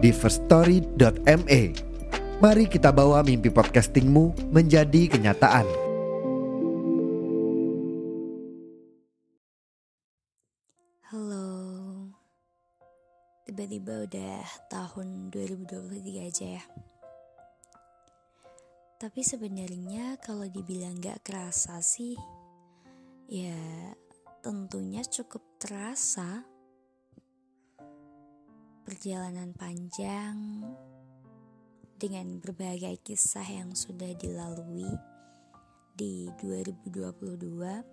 di firststory.me. Mari kita bawa mimpi podcastingmu menjadi kenyataan. Halo Tiba-tiba udah tahun 2023 aja ya Tapi sebenarnya kalau dibilang gak kerasa sih Ya tentunya cukup terasa Perjalanan panjang Dengan berbagai kisah yang sudah dilalui Di 2022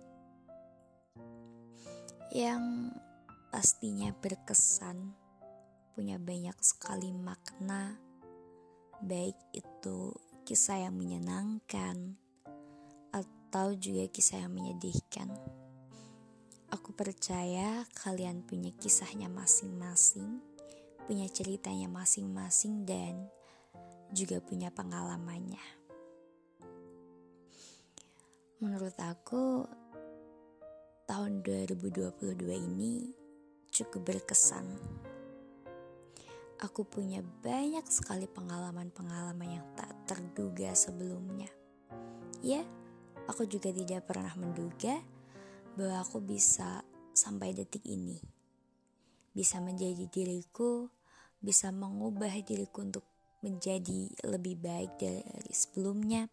yang pastinya berkesan, punya banyak sekali makna, baik itu kisah yang menyenangkan atau juga kisah yang menyedihkan. Aku percaya kalian punya kisahnya masing-masing, punya ceritanya masing-masing, dan juga punya pengalamannya. Menurut aku, tahun 2022 ini cukup berkesan. Aku punya banyak sekali pengalaman-pengalaman yang tak terduga sebelumnya. Ya, aku juga tidak pernah menduga bahwa aku bisa sampai detik ini. Bisa menjadi diriku, bisa mengubah diriku untuk menjadi lebih baik dari sebelumnya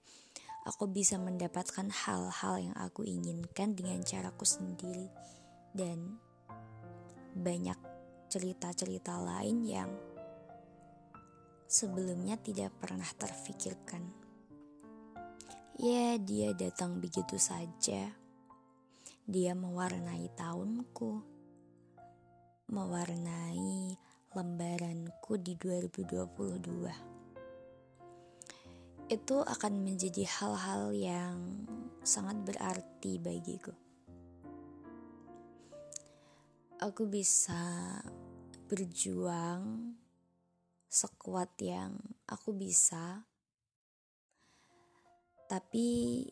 aku bisa mendapatkan hal-hal yang aku inginkan dengan caraku sendiri dan banyak cerita-cerita lain yang sebelumnya tidak pernah terfikirkan. Ya, dia datang begitu saja. Dia mewarnai tahunku, mewarnai lembaranku di 2022 itu akan menjadi hal-hal yang sangat berarti bagiku. Aku bisa berjuang sekuat yang aku bisa, tapi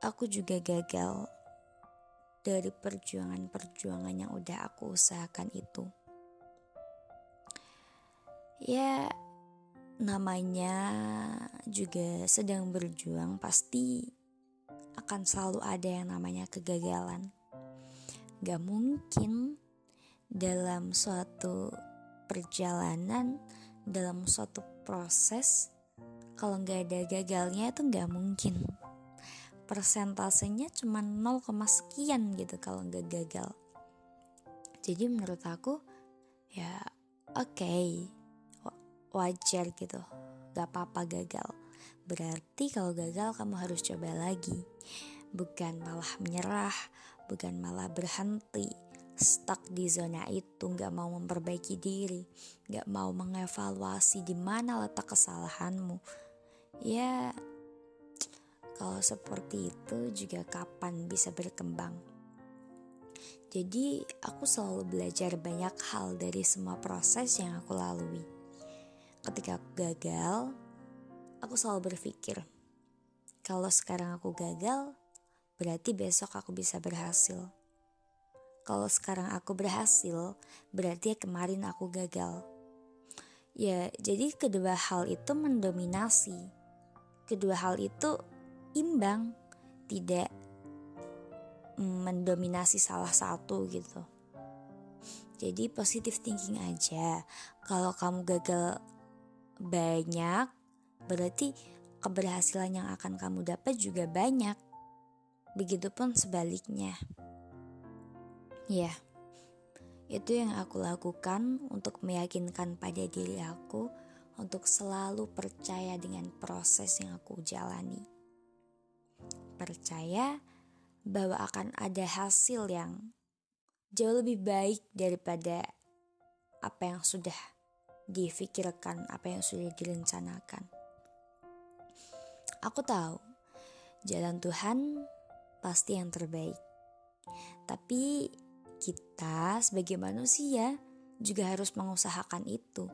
aku juga gagal dari perjuangan-perjuangan yang udah aku usahakan itu. Ya, namanya juga sedang berjuang pasti akan selalu ada yang namanya kegagalan. Gak mungkin dalam suatu perjalanan, dalam suatu proses, kalau gak ada gagalnya itu gak mungkin. Persentasenya cuma 0, sekian gitu kalau gak gagal. Jadi menurut aku ya oke okay, wajar gitu. Gak apa-apa gagal. Berarti kalau gagal kamu harus coba lagi. Bukan malah menyerah bukan malah berhenti. Stuck di zona itu gak mau memperbaiki diri. Gak mau mengevaluasi di mana letak kesalahanmu. Ya kalau seperti itu juga kapan bisa berkembang? Jadi aku selalu belajar banyak hal dari semua proses yang aku lalui ketika aku gagal, aku selalu berpikir, kalau sekarang aku gagal, berarti besok aku bisa berhasil. Kalau sekarang aku berhasil, berarti kemarin aku gagal. Ya, jadi kedua hal itu mendominasi. Kedua hal itu imbang, tidak mendominasi salah satu gitu. Jadi positive thinking aja. Kalau kamu gagal banyak, berarti keberhasilan yang akan kamu dapat juga banyak. Begitupun sebaliknya. Ya, itu yang aku lakukan untuk meyakinkan pada diri aku untuk selalu percaya dengan proses yang aku jalani. Percaya bahwa akan ada hasil yang jauh lebih baik daripada apa yang sudah difikirkan, apa yang sudah direncanakan. Aku tahu jalan Tuhan pasti yang terbaik. Tapi kita sebagai manusia juga harus mengusahakan itu.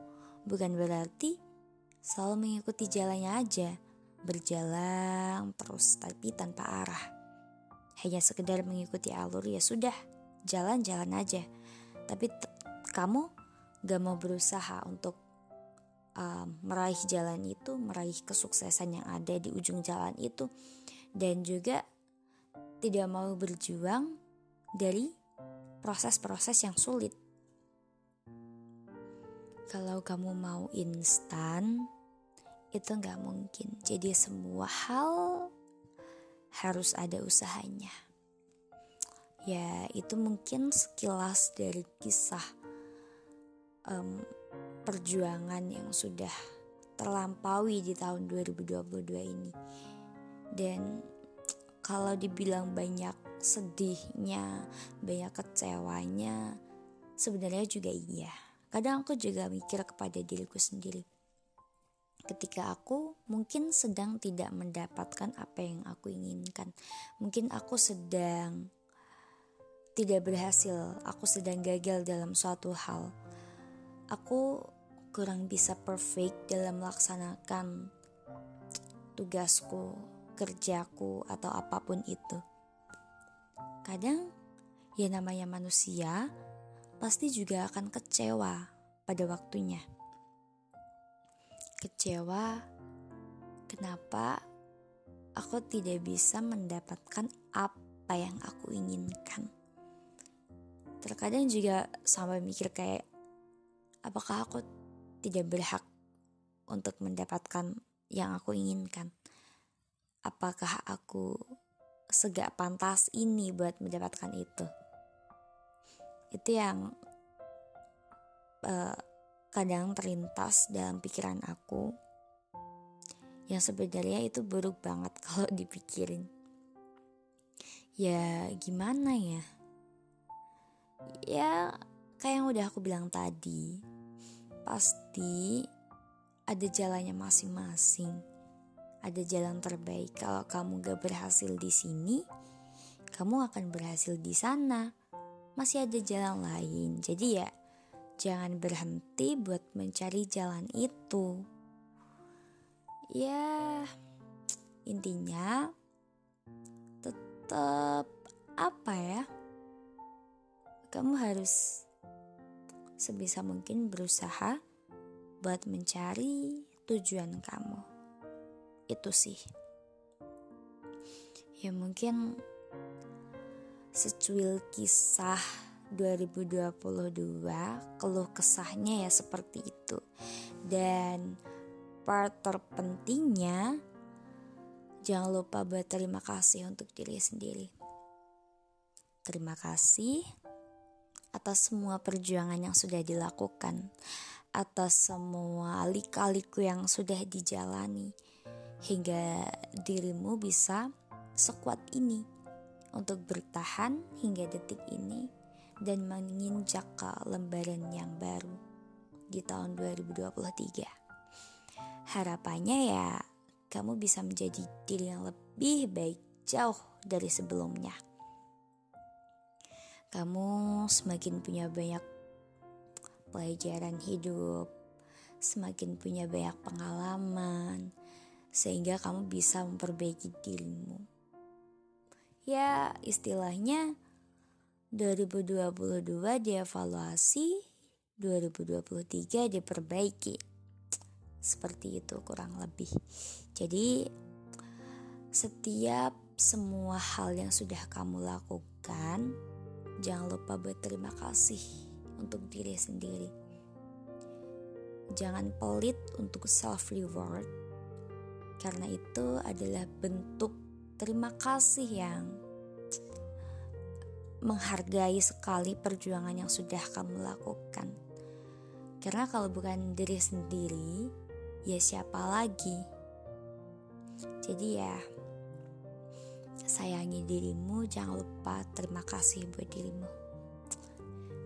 Bukan berarti selalu mengikuti jalannya aja, berjalan terus tapi tanpa arah. Hanya sekedar mengikuti alur ya sudah, jalan-jalan aja. Tapi kamu gak mau berusaha untuk um, meraih jalan itu, meraih kesuksesan yang ada di ujung jalan itu, dan juga tidak mau berjuang dari proses-proses yang sulit. Kalau kamu mau instan, itu nggak mungkin. Jadi semua hal harus ada usahanya. Ya, itu mungkin sekilas dari kisah um, perjuangan yang sudah terlampaui di tahun 2022 ini. Dan kalau dibilang banyak sedihnya, banyak kecewanya, sebenarnya juga iya Kadang aku juga mikir kepada diriku sendiri. Ketika aku mungkin sedang tidak mendapatkan apa yang aku inginkan, mungkin aku sedang tidak berhasil, aku sedang gagal dalam suatu hal. Aku kurang bisa perfect dalam melaksanakan tugasku, kerjaku, atau apa pun itu. Kadang, ya namanya manusia, pasti juga akan kecewa pada waktunya. Kecewa kenapa aku tidak bisa mendapatkan apa yang aku inginkan. Terkadang juga sampai mikir kayak apakah aku tidak berhak untuk mendapatkan yang aku inginkan. Apakah aku segak pantas ini buat mendapatkan itu? itu yang uh, kadang terlintas dalam pikiran aku yang sebenarnya itu buruk banget kalau dipikirin ya gimana ya ya kayak yang udah aku bilang tadi pasti ada jalannya masing-masing ada jalan terbaik kalau kamu gak berhasil di sini kamu akan berhasil di sana masih ada jalan lain. Jadi ya, jangan berhenti buat mencari jalan itu. Ya, intinya tetap apa ya? Kamu harus sebisa mungkin berusaha buat mencari tujuan kamu. Itu sih. Ya mungkin secuil kisah 2022 keluh kesahnya ya seperti itu dan part terpentingnya jangan lupa berterima kasih untuk diri sendiri terima kasih atas semua perjuangan yang sudah dilakukan atas semua lika-liku yang sudah dijalani hingga dirimu bisa sekuat ini untuk bertahan hingga detik ini dan menginjak ke lembaran yang baru di tahun 2023. Harapannya ya kamu bisa menjadi diri yang lebih baik jauh dari sebelumnya. Kamu semakin punya banyak pelajaran hidup, semakin punya banyak pengalaman, sehingga kamu bisa memperbaiki dirimu. Ya istilahnya 2022 dievaluasi 2023 diperbaiki. Seperti itu kurang lebih. Jadi setiap semua hal yang sudah kamu lakukan jangan lupa berterima kasih untuk diri sendiri jangan pelit untuk self reward karena itu adalah bentuk terima kasih yang menghargai sekali perjuangan yang sudah kamu lakukan. Karena kalau bukan diri sendiri, ya siapa lagi? Jadi ya, sayangi dirimu, jangan lupa terima kasih buat dirimu.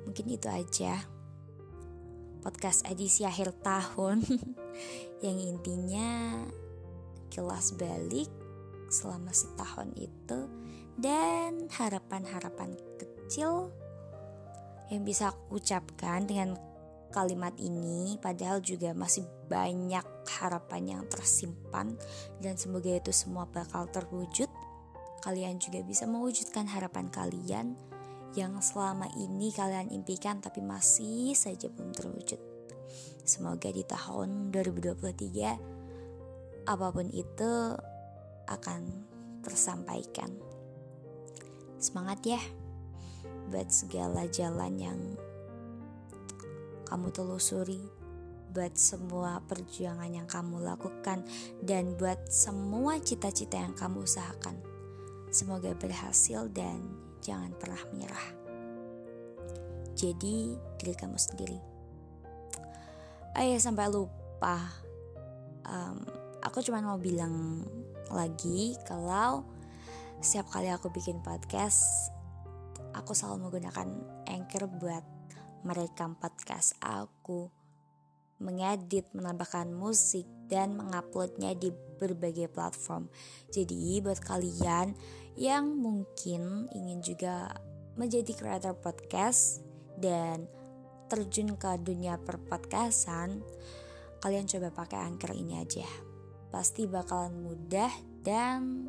Mungkin itu aja. podcast edisi akhir tahun yang intinya kelas balik selama setahun itu dan harapan-harapan kecil yang bisa aku ucapkan dengan kalimat ini padahal juga masih banyak harapan yang tersimpan dan semoga itu semua bakal terwujud kalian juga bisa mewujudkan harapan kalian yang selama ini kalian impikan tapi masih saja belum terwujud semoga di tahun 2023 apa pun itu akan tersampaikan semangat ya buat segala jalan yang kamu telusuri, buat semua perjuangan yang kamu lakukan, dan buat semua cita-cita yang kamu usahakan. Semoga berhasil dan jangan pernah menyerah. Jadi diri kamu sendiri. Ayah sampai lupa. Um, aku cuma mau bilang lagi kalau setiap kali aku bikin podcast aku selalu menggunakan Anchor buat merekam podcast aku, mengedit, menambahkan musik, dan menguploadnya di berbagai platform. Jadi buat kalian yang mungkin ingin juga menjadi creator podcast dan terjun ke dunia perpodcastan, kalian coba pakai Anchor ini aja. Pasti bakalan mudah dan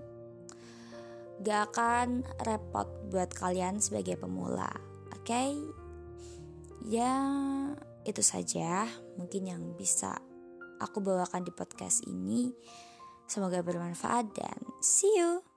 gak akan repot buat kalian sebagai pemula. Oke, okay? ya itu saja mungkin yang bisa aku bawakan di podcast ini. Semoga bermanfaat dan see you.